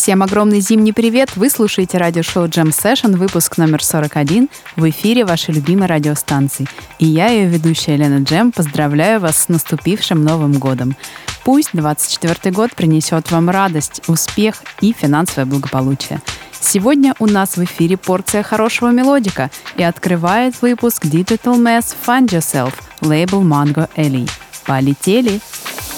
Всем огромный зимний привет! Вы слушаете радиошоу Jam Session, выпуск номер 41. В эфире вашей любимой радиостанции. И я, ее ведущая Елена Джем, поздравляю вас с наступившим Новым годом. Пусть 24 год принесет вам радость, успех и финансовое благополучие. Сегодня у нас в эфире порция хорошего мелодика и открывает выпуск Digital Mass Find Yourself, лейбл Mango Ellie. Полетели! Cornelius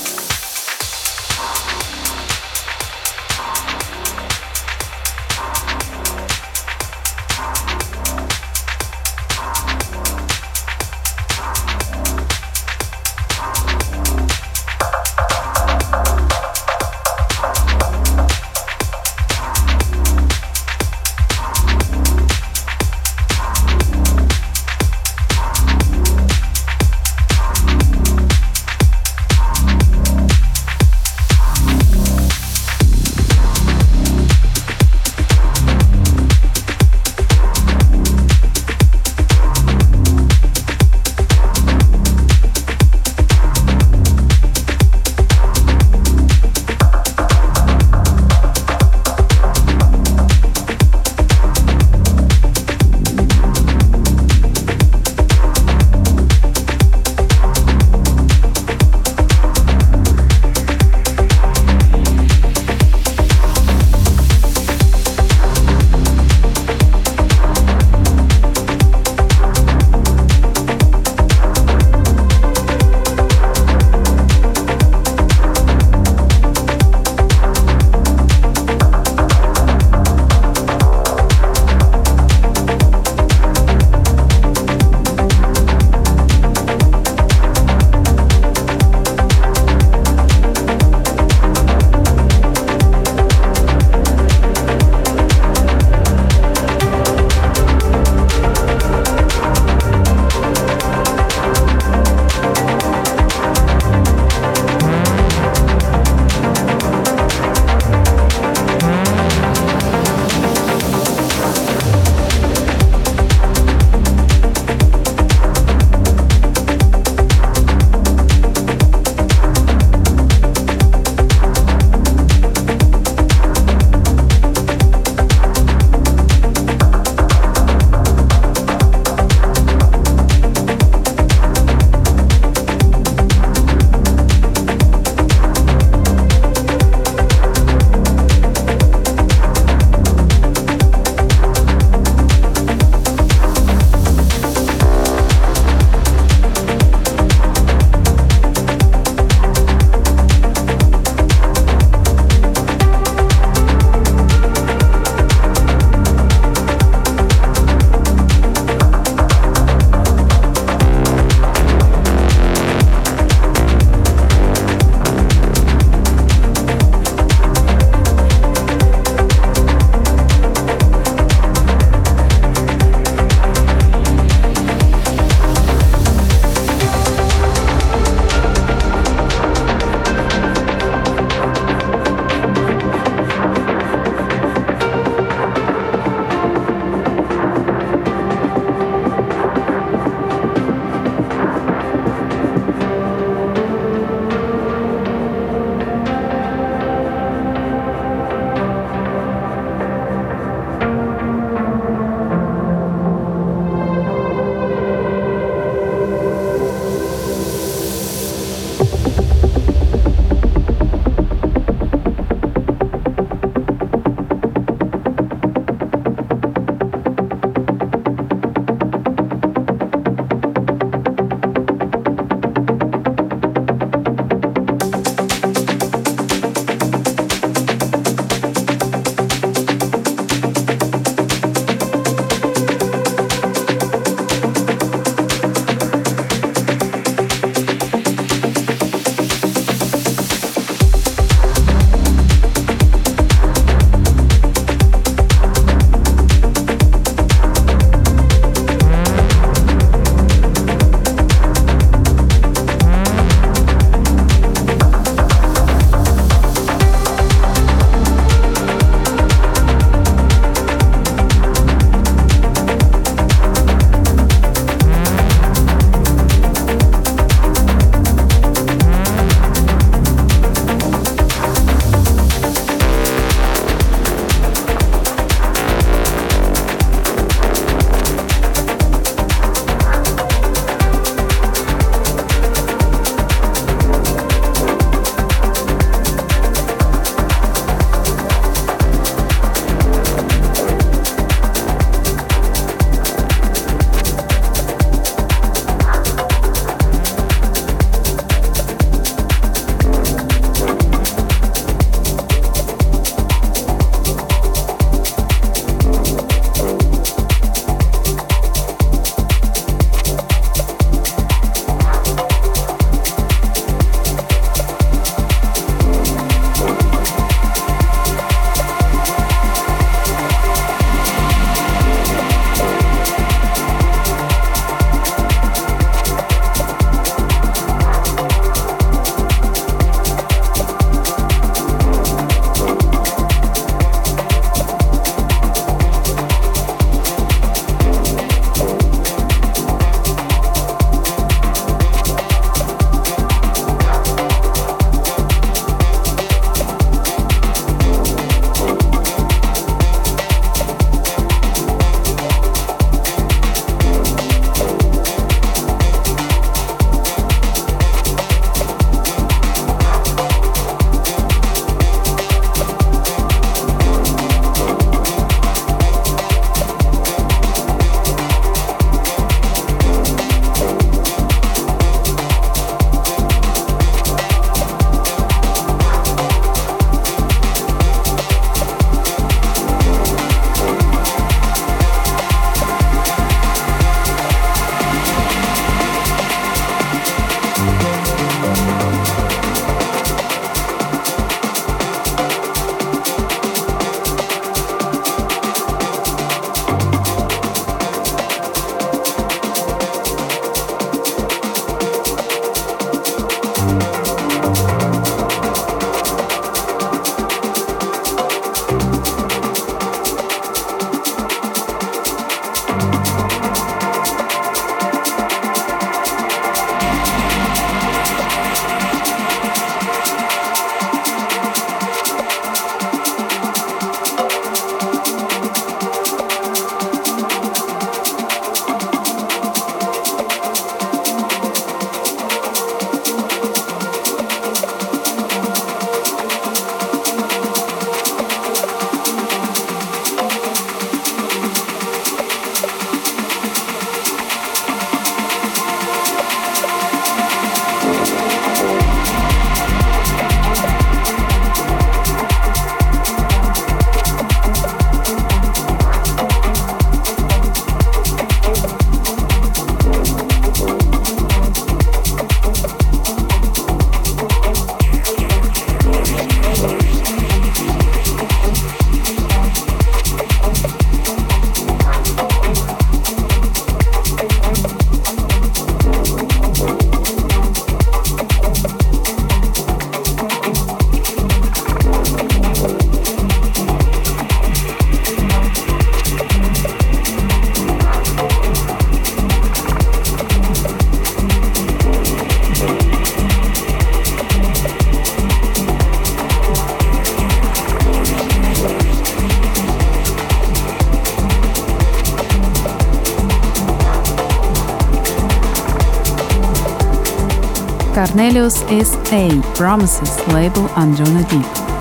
A. Promises label on Jonah Deep.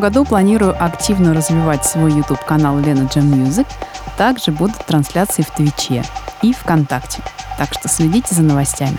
Году планирую активно развивать свой YouTube-канал Лена Джем Music. Также будут трансляции в Твиче и ВКонтакте. Так что следите за новостями.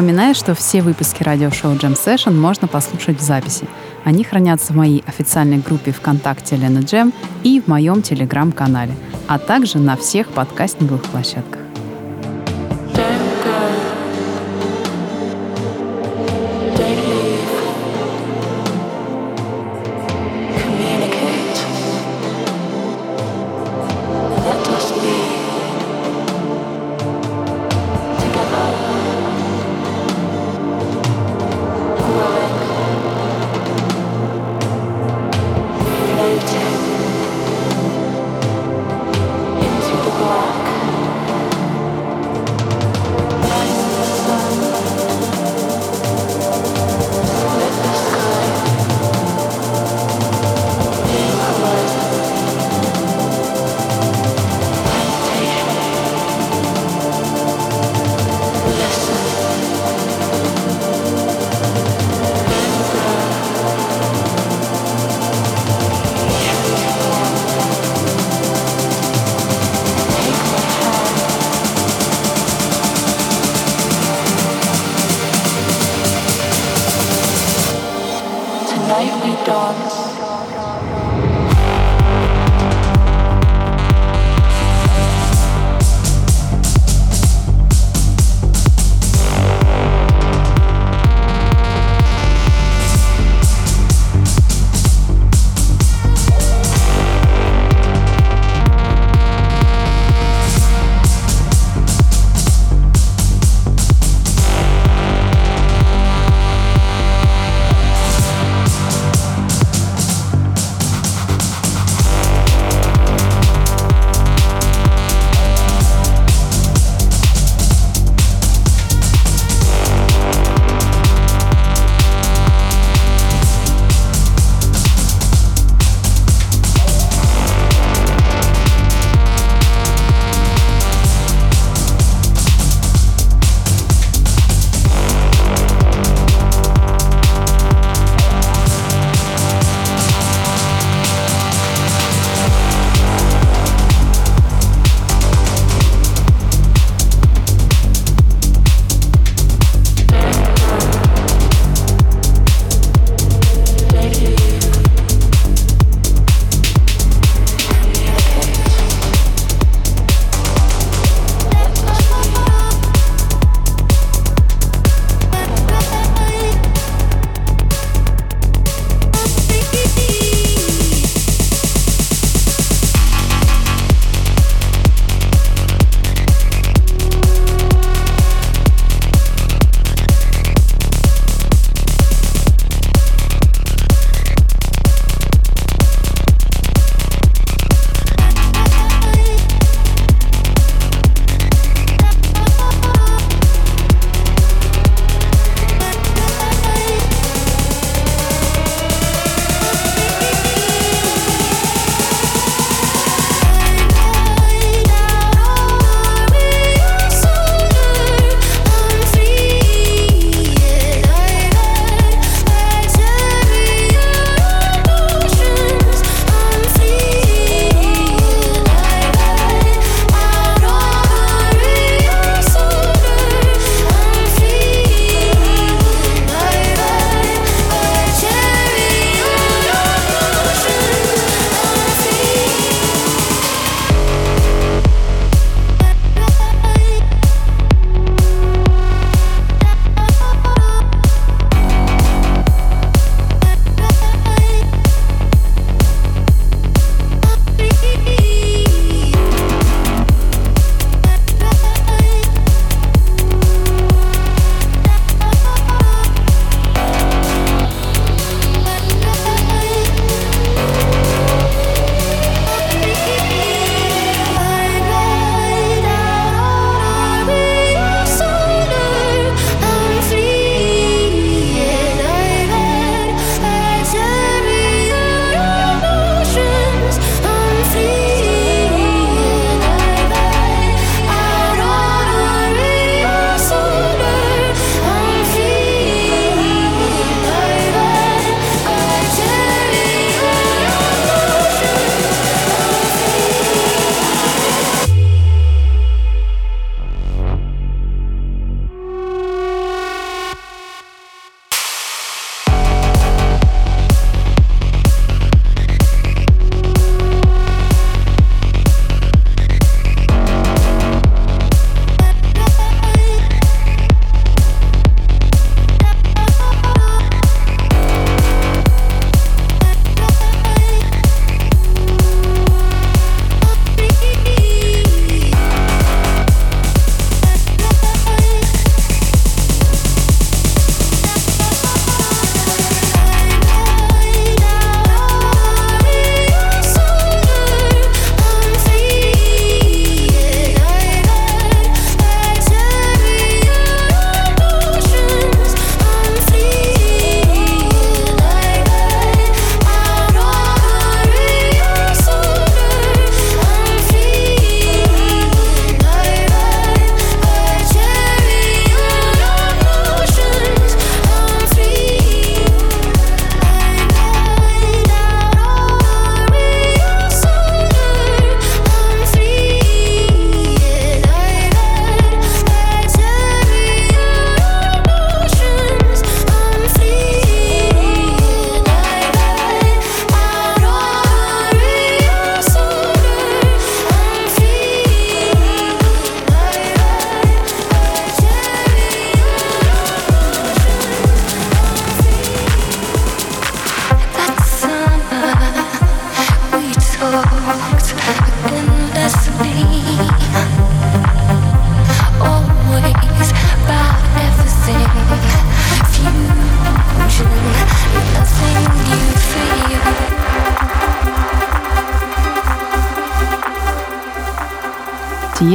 Напоминаю, что все выпуски радиошоу Jam Session можно послушать в записи. Они хранятся в моей официальной группе ВКонтакте Лена Джем и в моем телеграм-канале, а также на всех подкастинговых площадках.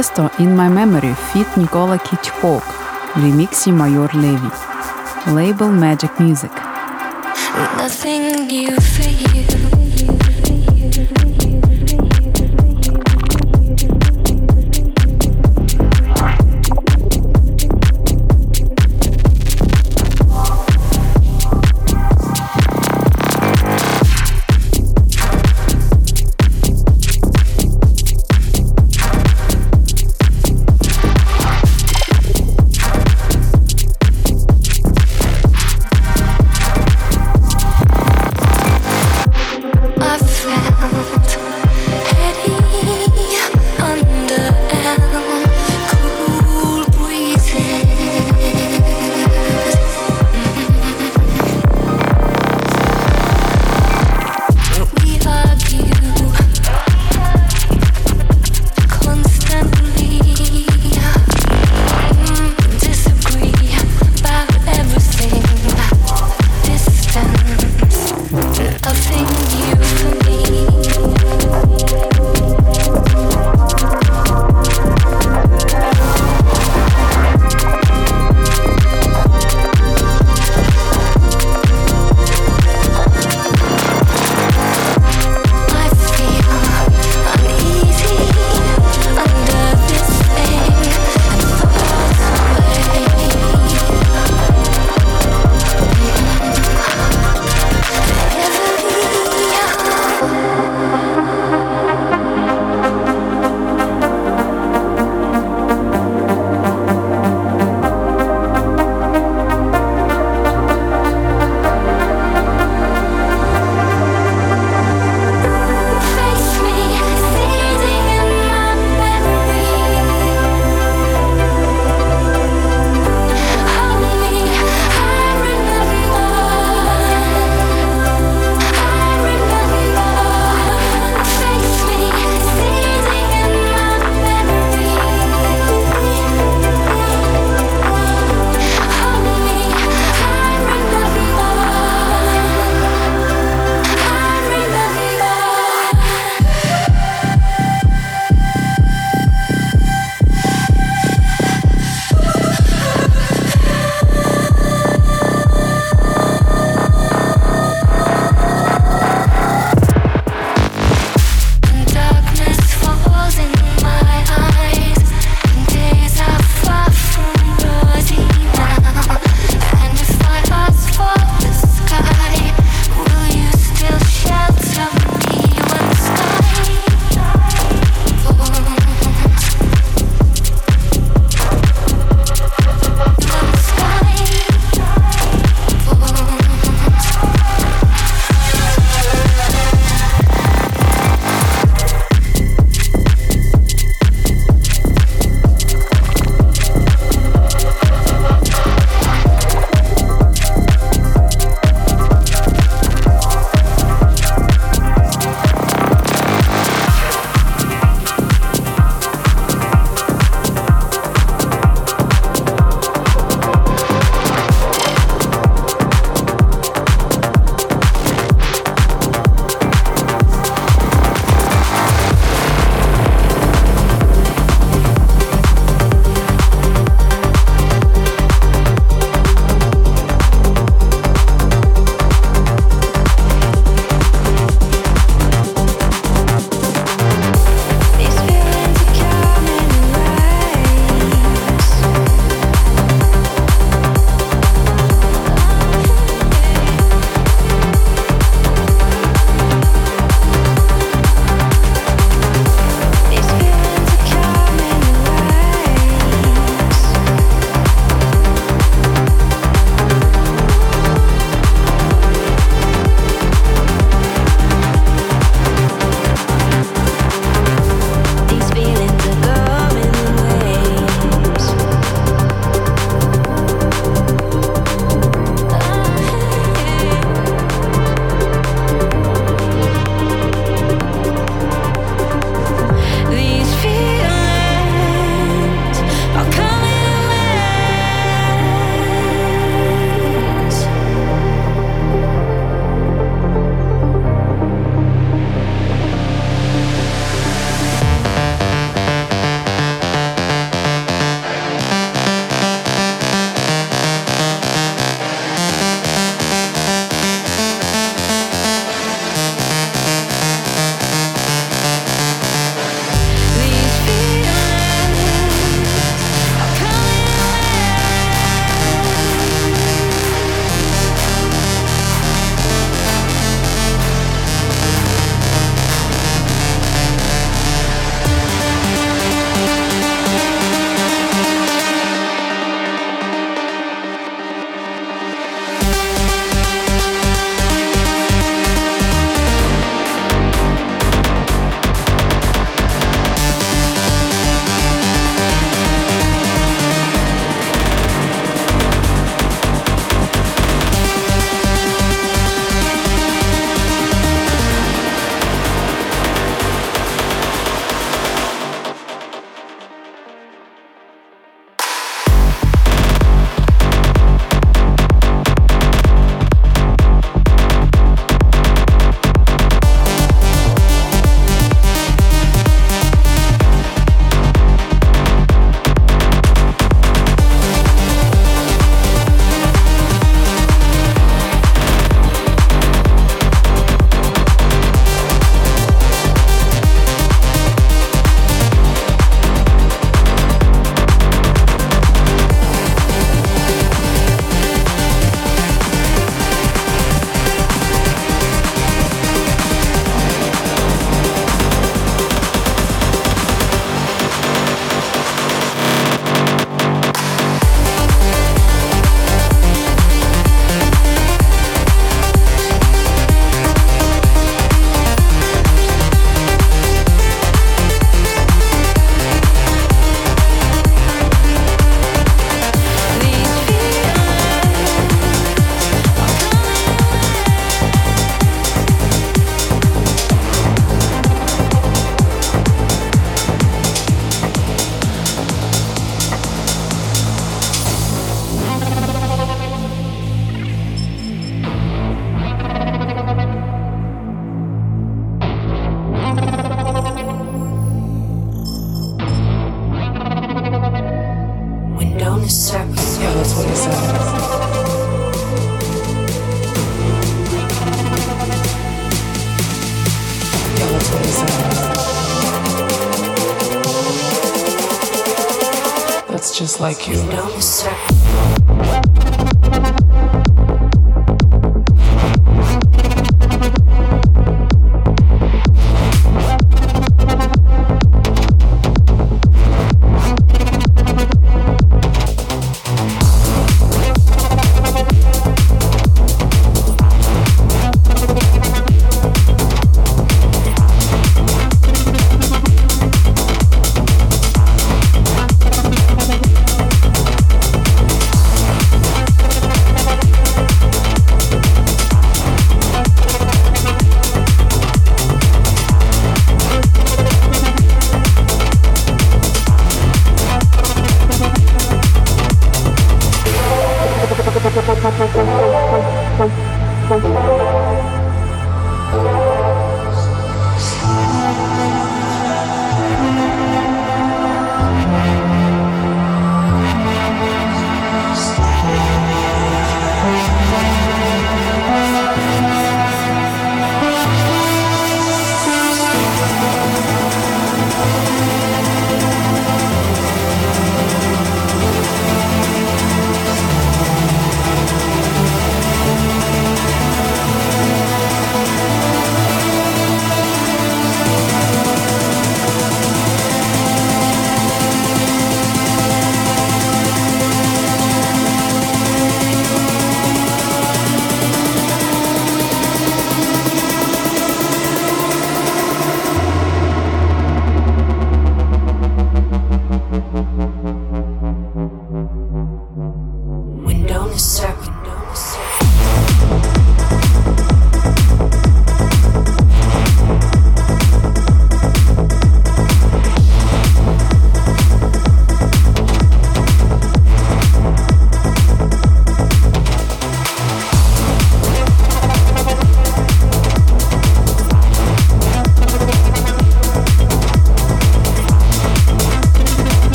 Tiesto In My Memory feat. Nikola Kitchcock, remixi Major Levy. Label Magic Music.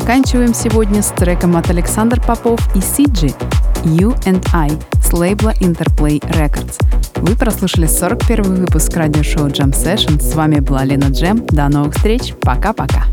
Заканчиваем сегодня с треком от Александр Попов и Сиджи «You and I» с лейбла Interplay Records. Вы прослушали 41 выпуск радиошоу Jam Session. С вами была Лена Джем. До новых встреч. Пока-пока.